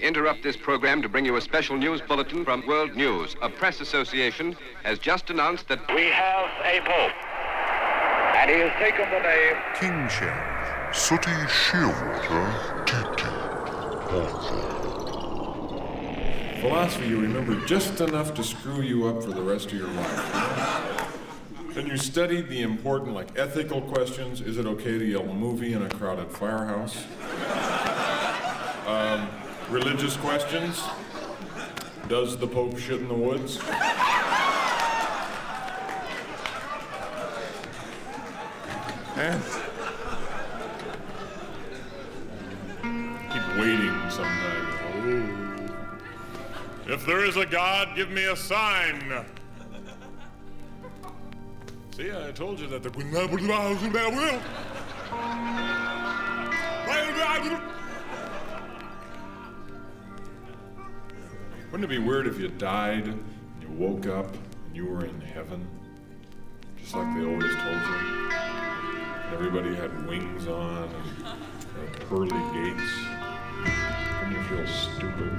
interrupt this program to bring you a special news bulletin from World News. A press association has just announced that we have a pope, and he has taken the name King Kingshell, Sooty Shearwater, Titi, Philosophy you remember just enough to screw you up for the rest of your life. Then you studied the important, like ethical questions. Is it okay to yell a movie in a crowded firehouse? Um, religious questions. Does the Pope shit in the woods? And keep waiting sometimes. Oh. If there is a God, give me a sign. See, I told you that the Wouldn't it be weird if you died and you woke up and you were in heaven? Just like they always told you. Everybody had wings on and, and pearly gates. Wouldn't you feel stupid?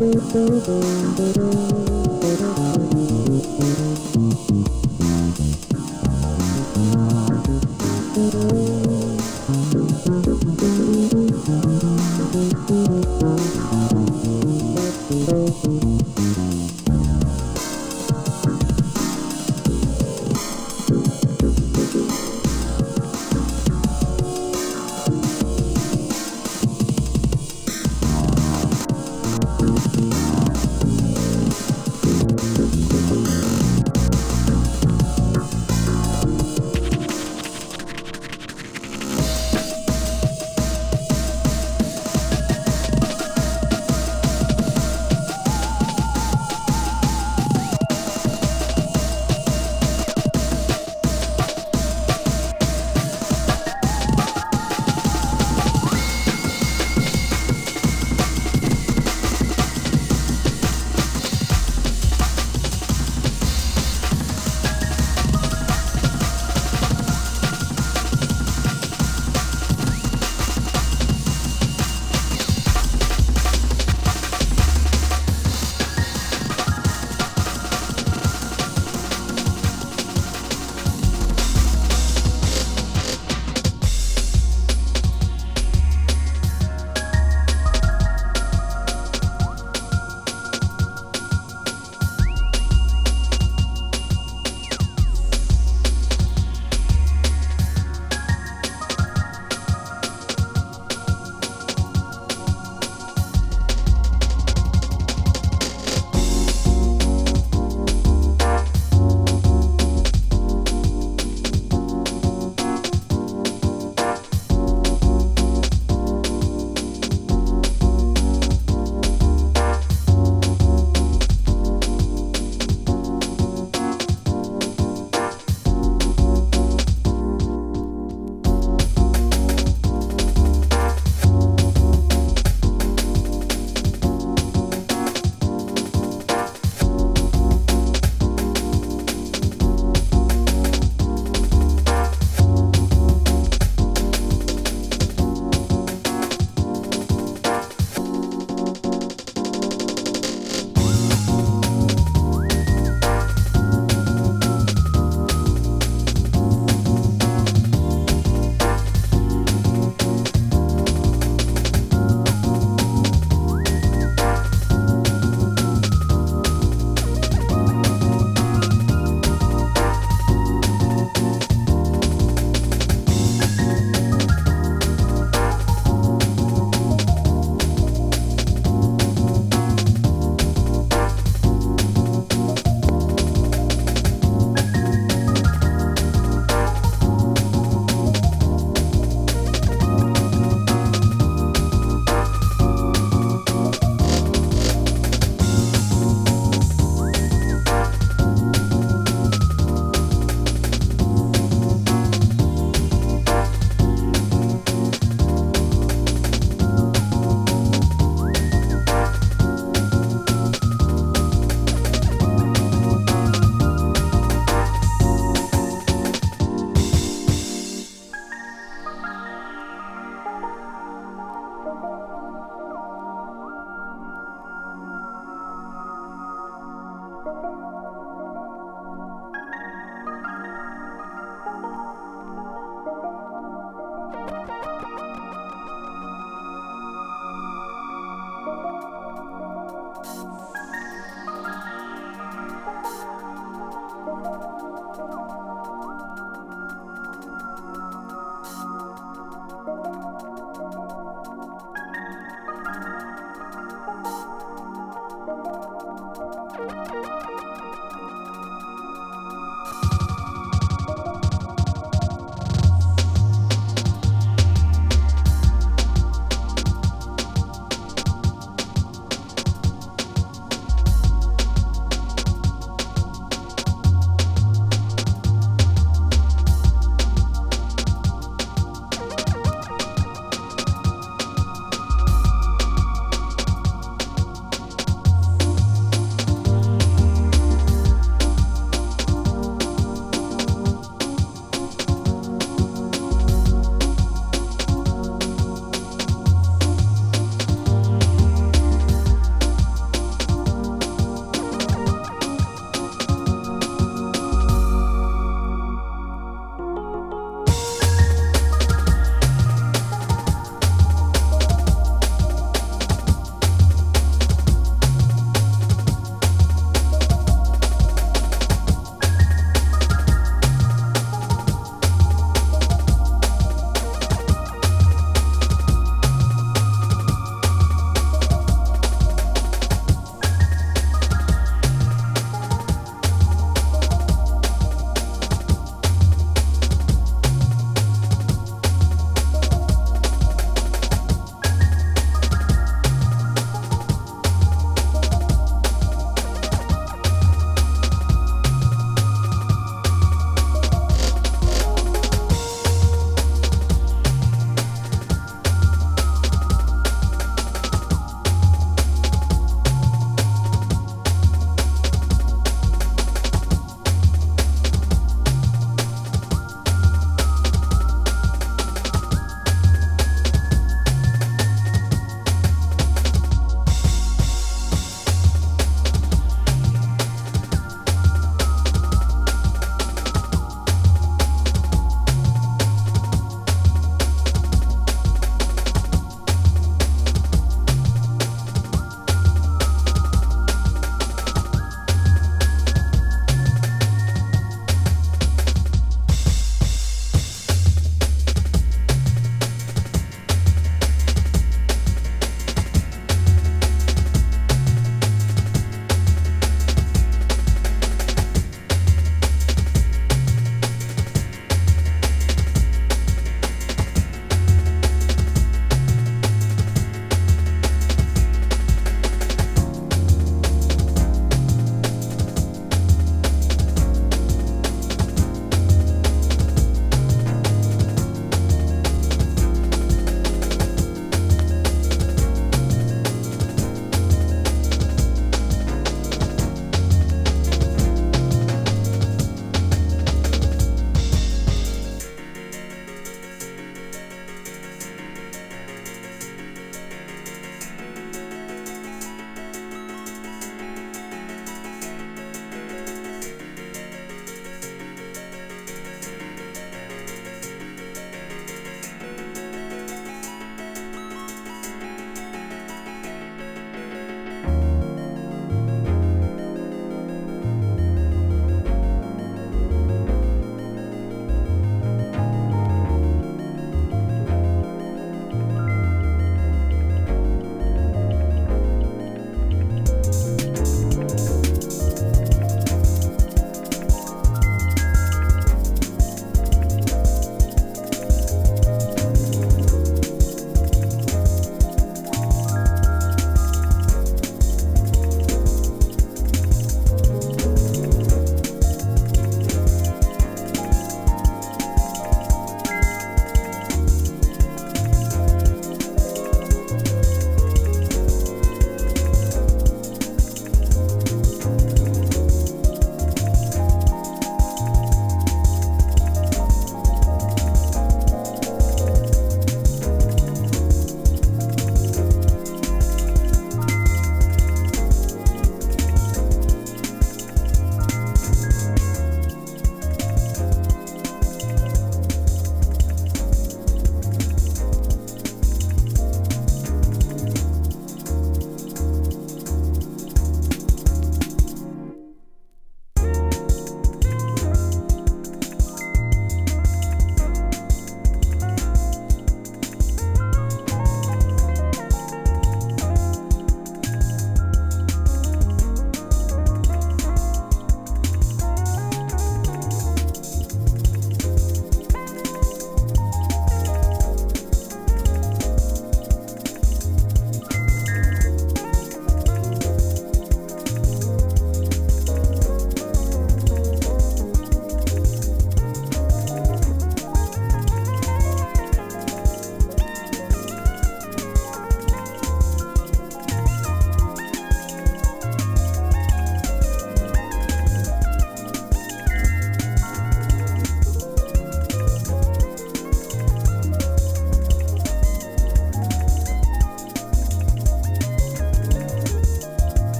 Thank you.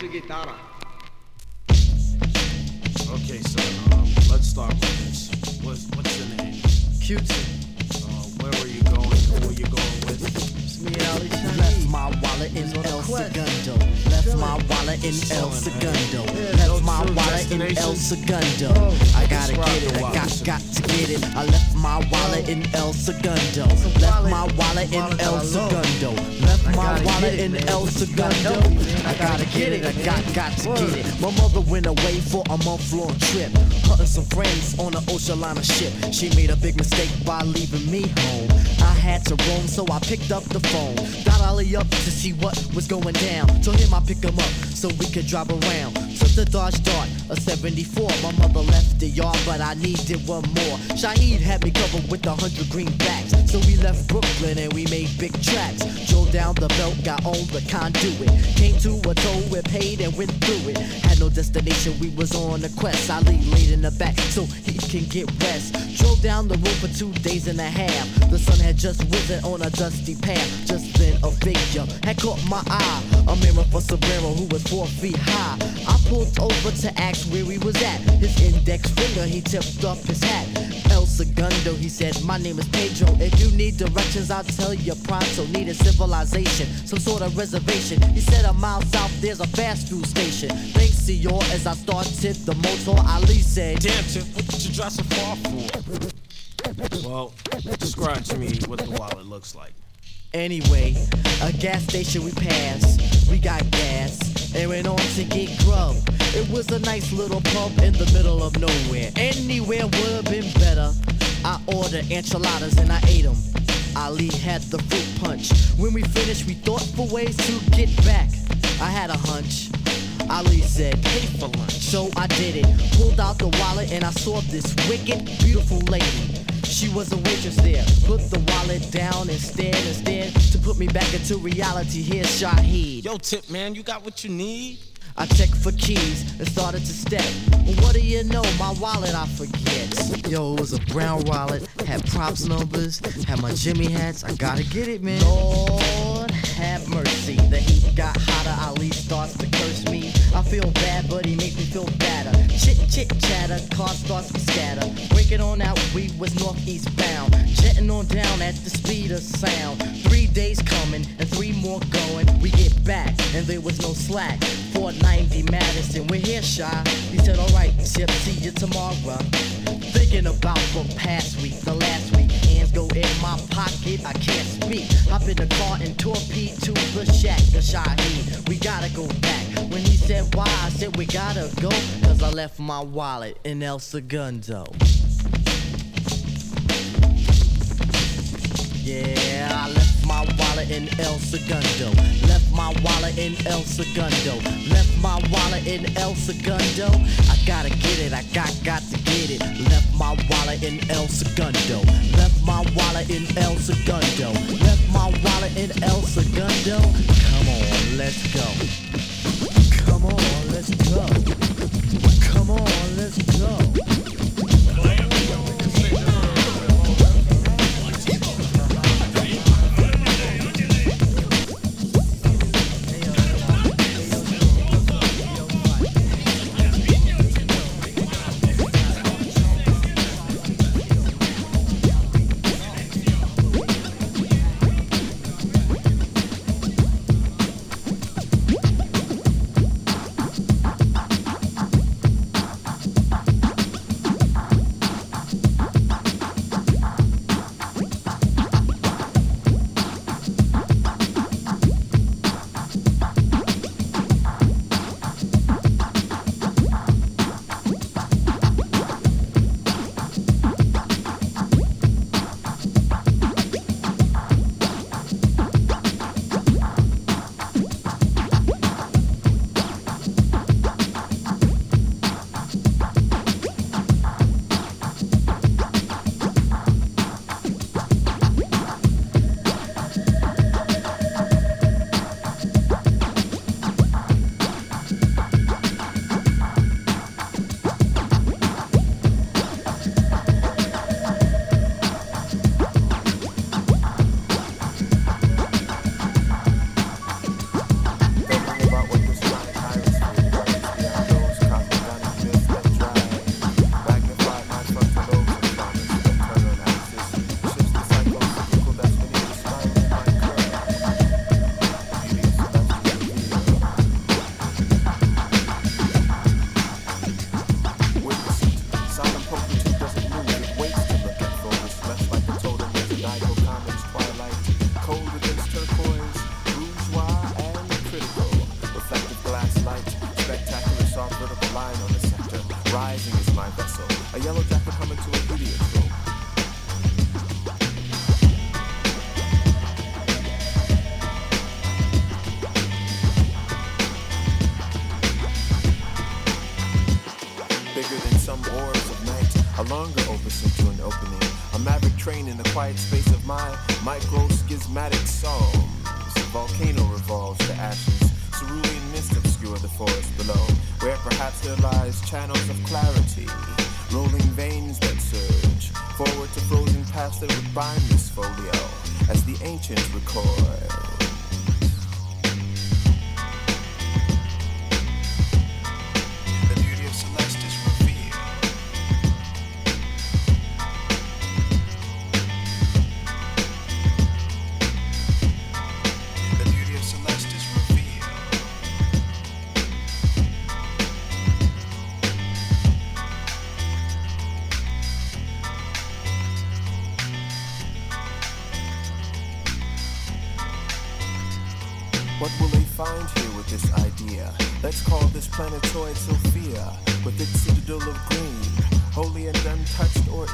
de guitarra. Liner ship. She made a big mistake by leaving me home. I had to roam, so I picked up the phone. Got Ali up to see what was going down. Told him I'd pick him up so we could drive around. Took the Dodge Dart, a 74. My mother left the yard, but I needed one more. Shaheed had me covered with a hundred greenbacks. So we left Brooklyn and we made big tracks. Drove down the belt, got on the conduit. Came to a toll, we paid and went through it. No destination, we was on a quest. Ali laid in the back so he can get rest. Drove down the road for two days and a half. The sun had just risen on a dusty path. Just then a figure had caught my eye. A mirror for Sombrero who was four feet high. I pulled over to ask where he was at. His index finger, he tipped up his hat. Segundo, he said, My name is Pedro. If you need directions, I'll tell you pronto. Need a civilization, some sort of reservation. He said, A mile south, there's a fast food station. Thanks, senor, as I started the motor, Ali said, Damn, Tip, what did you drive so far for? Well, describe to me what the wallet looks like. Anyway, a gas station we passed, we got gas, and went on to get grub. It was a nice little pub in the middle of nowhere. Anywhere would have been better. I ordered enchiladas and I ate them. Ali had the fruit punch. When we finished, we thought for ways to get back. I had a hunch. Ali said, pay for lunch. So I did it. Pulled out the wallet and I saw this wicked, beautiful lady. She was a waitress there. Put the wallet down and stared and stared to put me back into reality. Here's Shaheed. Yo, Tip, man, you got what you need? I checked for keys and started to step. What do you know? My wallet I forget. Yo, it was a brown wallet, had props numbers, had my Jimmy hats. I gotta get it, man. Lord have mercy. The heat got hotter. Ali starts to curse me. I feel bad, but he makes me feel badder. Chit chit chatter, car starts to scatter. Breaking on out, we was northeast bound. Jetting on down at the speed of sound. Three days coming and three more going. We get back and there was no slack. 490 Madison, we're here, shy. He said, alright, Chip, see you tomorrow. Thinking about the past week, the last week. In my pocket, I can't speak. Hop in the car and torpedo to the shack, the Shaheed. We gotta go back. When he said why, I said we gotta go. Cause I left my wallet in El Segundo. Yeah, I left my wallet in El Segundo. Left my wallet in El Segundo. Left my wallet in El Segundo. I gotta get it, I got got to get it. Left my wallet in El Segundo. Left my wallet in El Segundo. Left my wallet in El Segundo. Come on, let's go. Come on, let's go. Come on, let's go.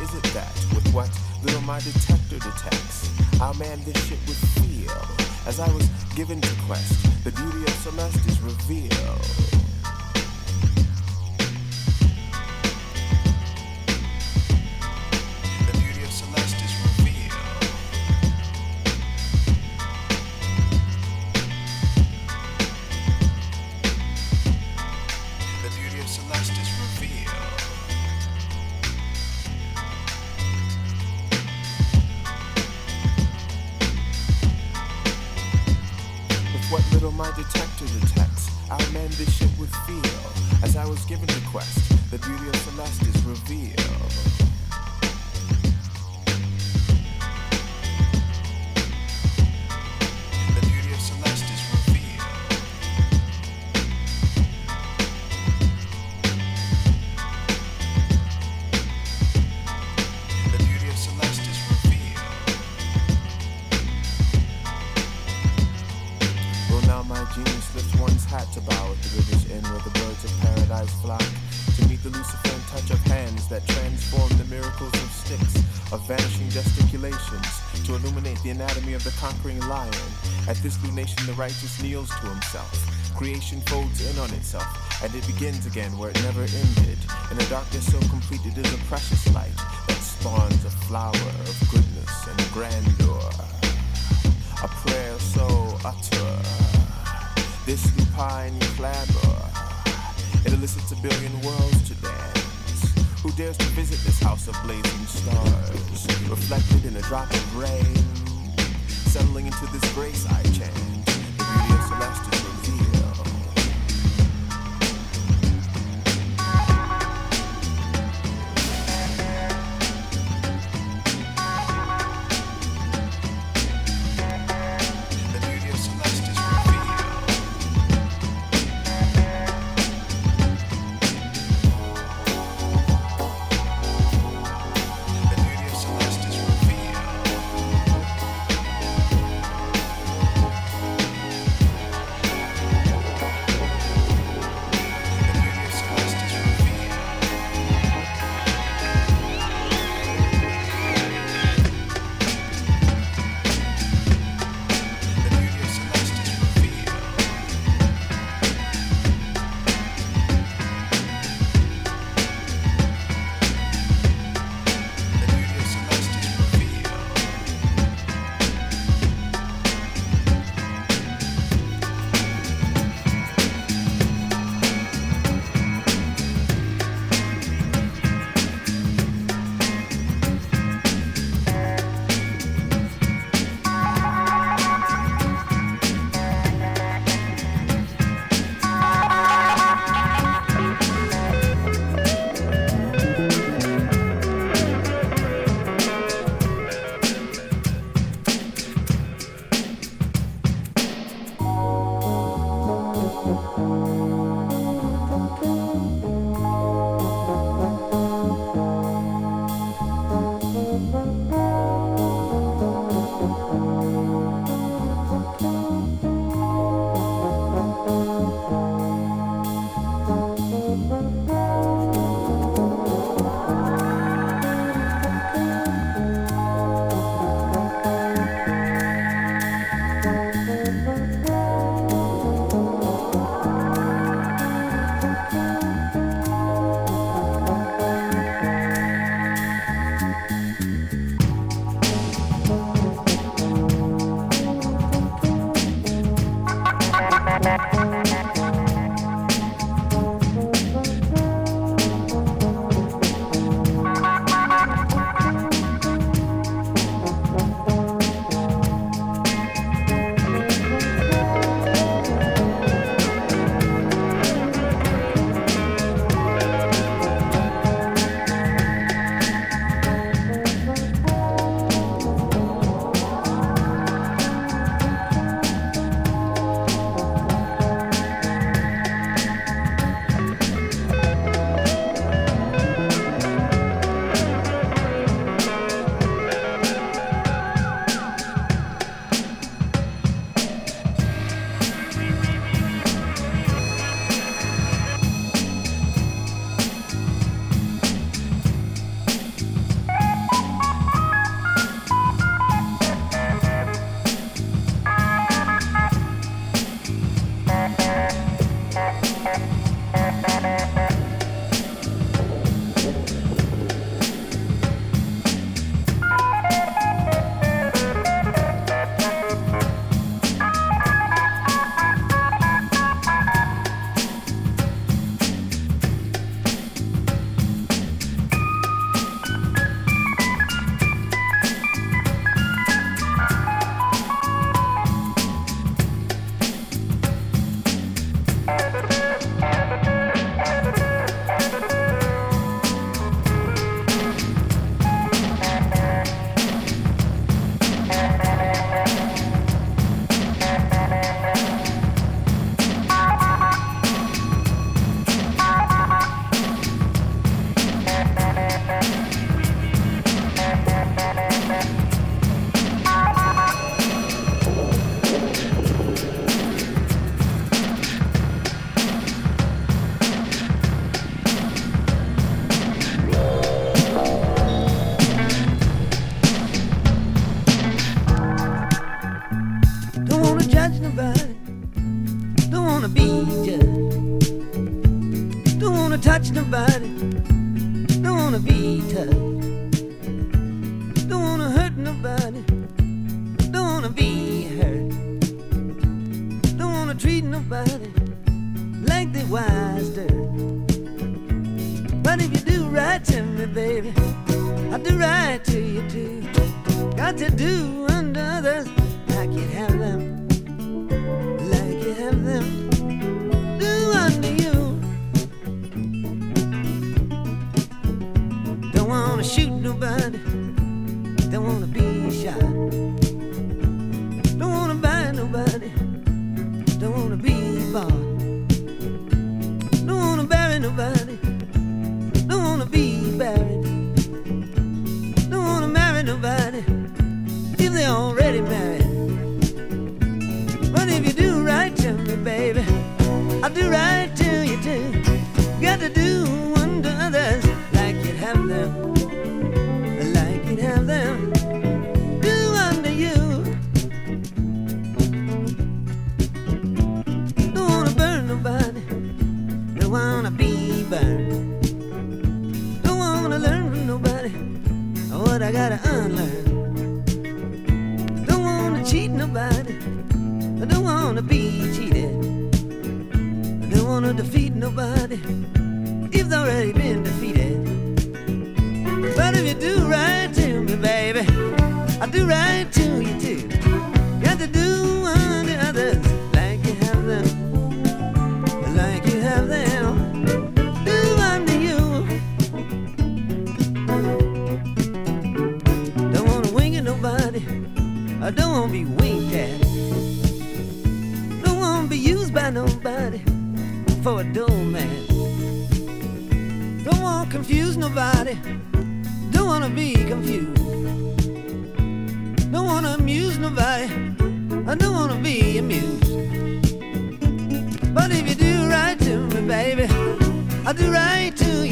is it that with what little my detector detects? I man this shit with feel as I was given to quest. The beauty of semesters revealed. righteous kneels to himself. Creation folds in on itself, and it begins again where it never ended. In a darkness so complete it is a precious light that spawns a flower of goodness and grandeur. A prayer so utter, this lupine clamor. It elicits a billion worlds to dance. Who dares to visit this house of blazing stars, reflected in a drop of rain, settling into this grace I chant? last.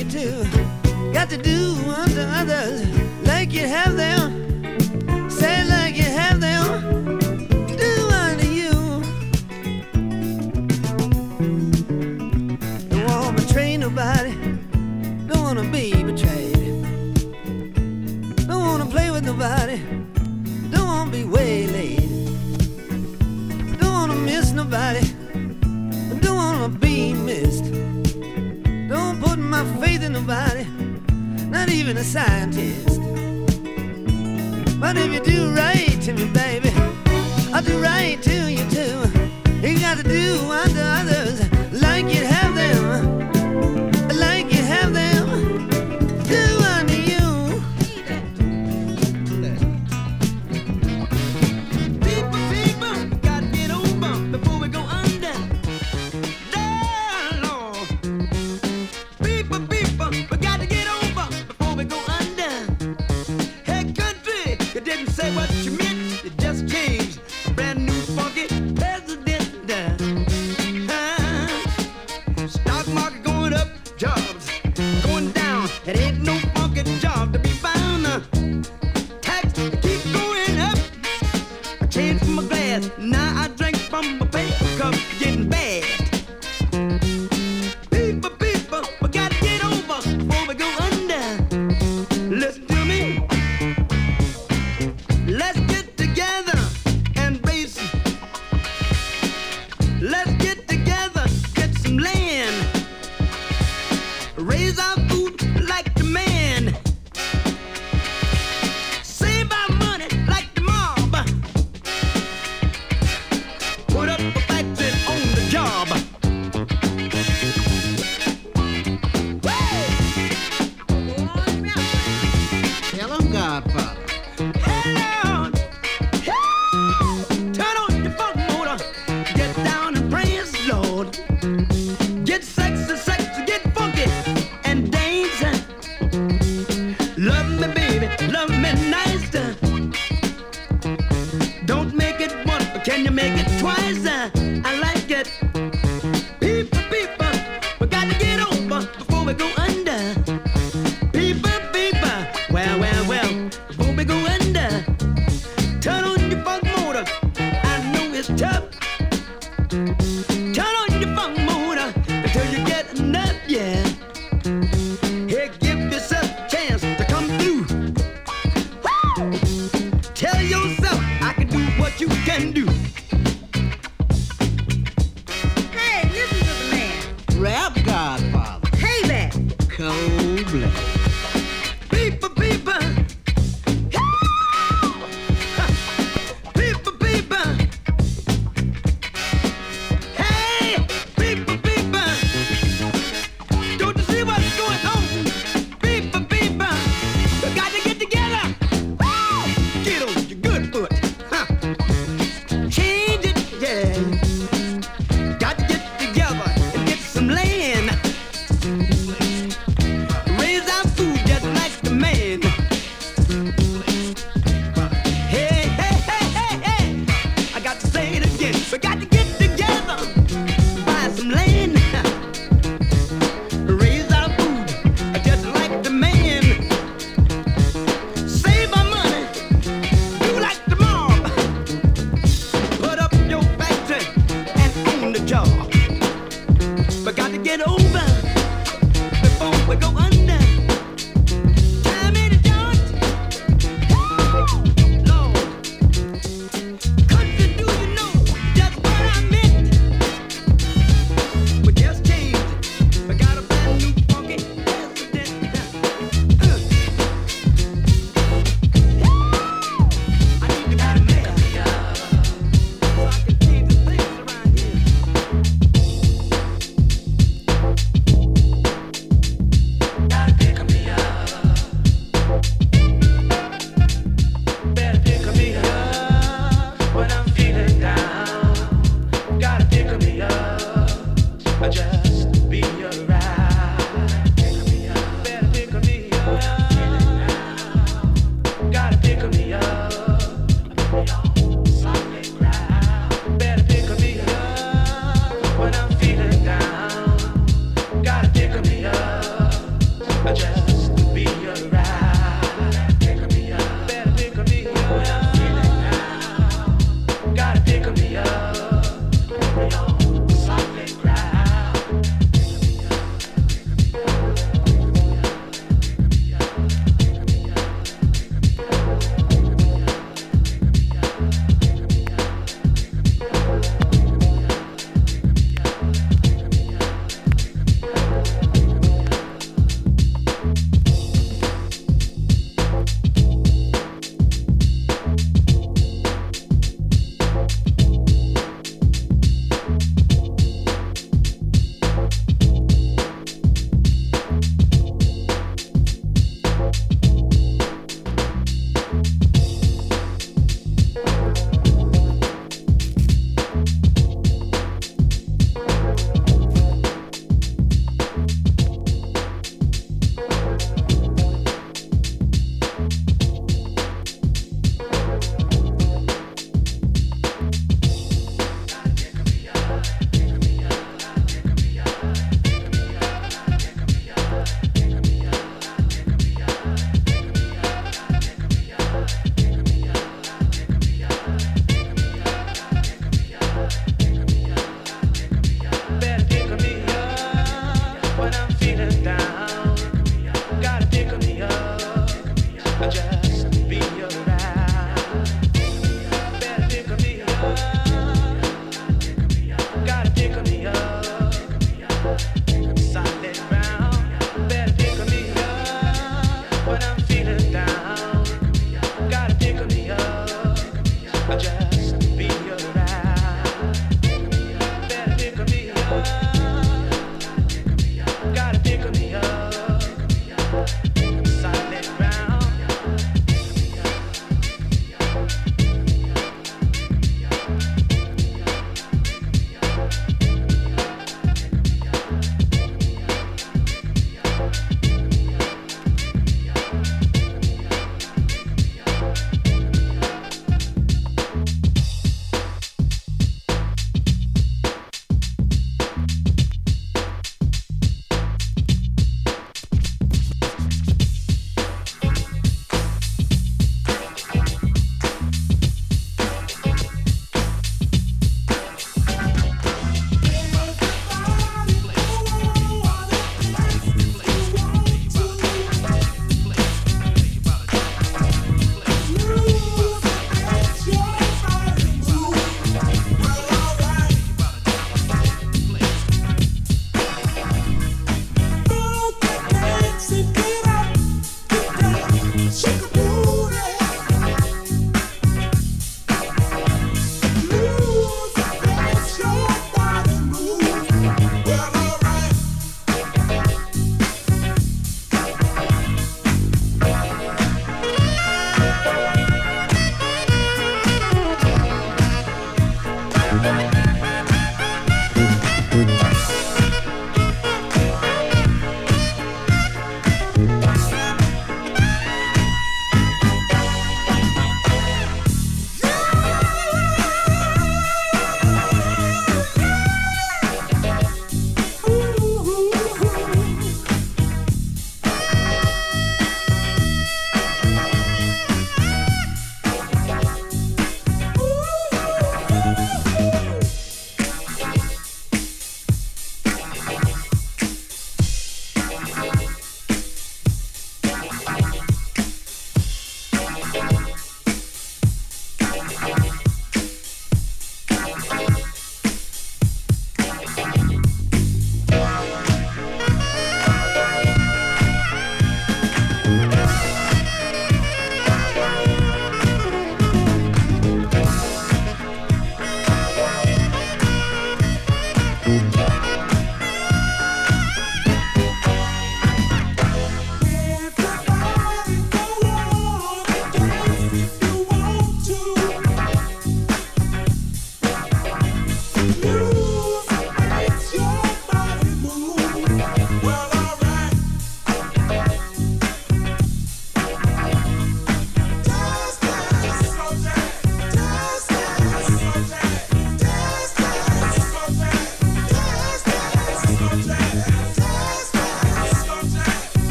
you do. Got to do unto others like you have them. Say like you have them. Do unto you. Don't wanna betray nobody. Don't wanna be betrayed. Don't wanna play with nobody. Don't wanna be waylaid. Don't wanna miss nobody. Don't wanna be missed my faith in nobody, not even a scientist. But if you do right to me, baby, I'll do right to you too. You gotta do unto others like you have.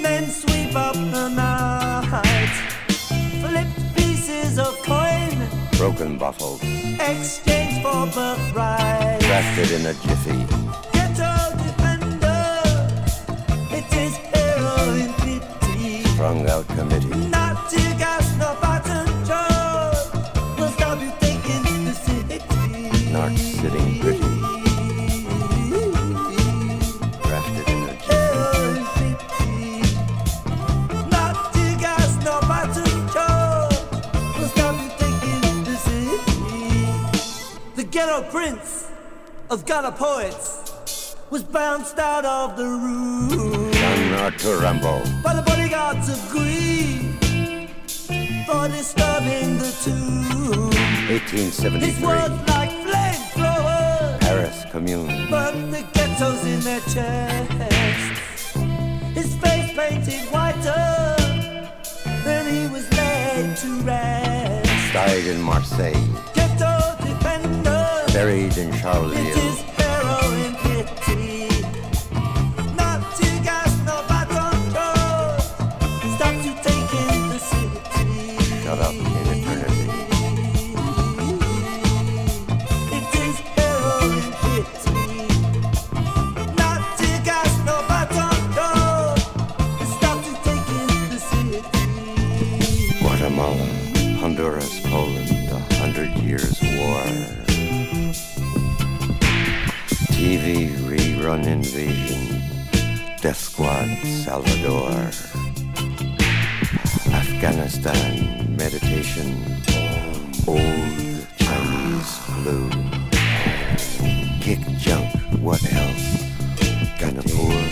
Men sweep up the night. Pieces of coin, broken bottles, for in a jiffy. Ghetto it is. Strung out committee. prince of Ghana poets was bounced out of the room. Ghana to Rimbaud. By the bodyguards of greed for disturbing the tomb. 1873. His words like flamethrowers. Paris Commune. Burned the ghettos in their chests. His face painted whiter. Then he was laid to rest. Died in Marseille. Ghetto defender buried in Charleville. Run Invasion, Death Squad Salvador, Afghanistan Meditation, Old Chinese Flu, Kick Junk, What Else, Ganapur,